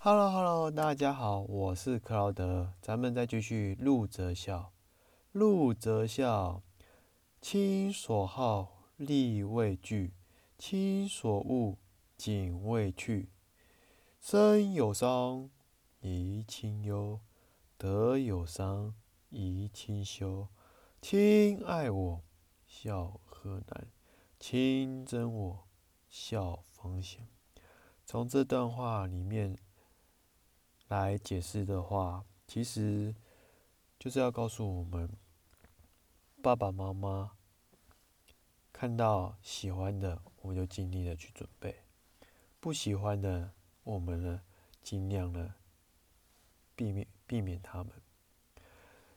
Hello Hello，大家好，我是克劳德，咱们再继续陆泽孝。陆泽孝，亲所好，力为具；亲所恶，谨为去。生有伤，贻亲忧；德有伤，贻亲羞。亲爱我，孝何难；亲憎我，孝方贤。从这段话里面。来解释的话，其实就是要告诉我们，爸爸妈妈看到喜欢的，我们就尽力的去准备；不喜欢的，我们呢，尽量的避免避免他们。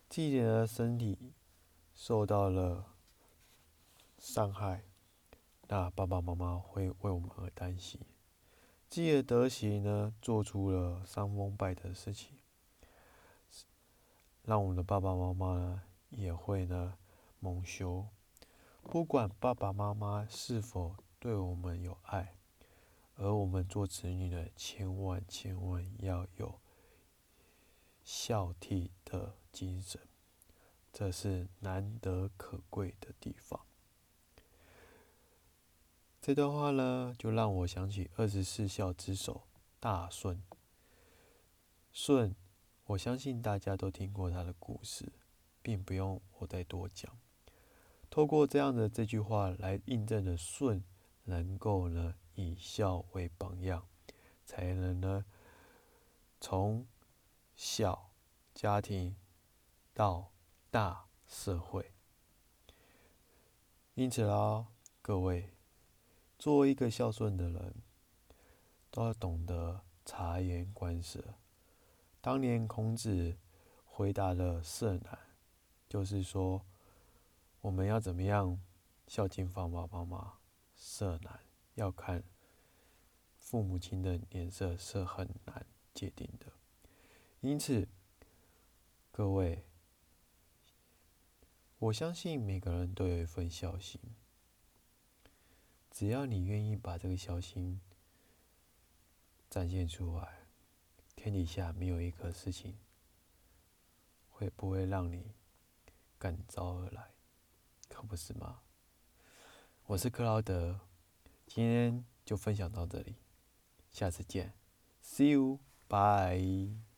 自己的身体受到了伤害，那爸爸妈妈会为我们而担心。自己的德行呢，做出了伤风败的事情，让我们的爸爸妈妈呢也会呢蒙羞。不管爸爸妈妈是否对我们有爱，而我们做子女的，千万千万要有孝悌的精神，这是难得可贵的地方。这段话呢，就让我想起二十四孝之首大舜。舜，我相信大家都听过他的故事，并不用我再多讲。透过这样的这句话来印证了舜能够呢以孝为榜样，才能呢从小家庭到大社会。因此啊，各位。作为一个孝顺的人，都要懂得察言观色。当年孔子回答了色难，就是说我们要怎么样孝敬爸爸妈妈？色难要看父母亲的脸色是很难界定的。因此，各位，我相信每个人都有一份孝心。只要你愿意把这个孝心展现出来，天底下没有一个事情会不会让你感召而来，可不是吗？我是克劳德，今天就分享到这里，下次见，See you，bye。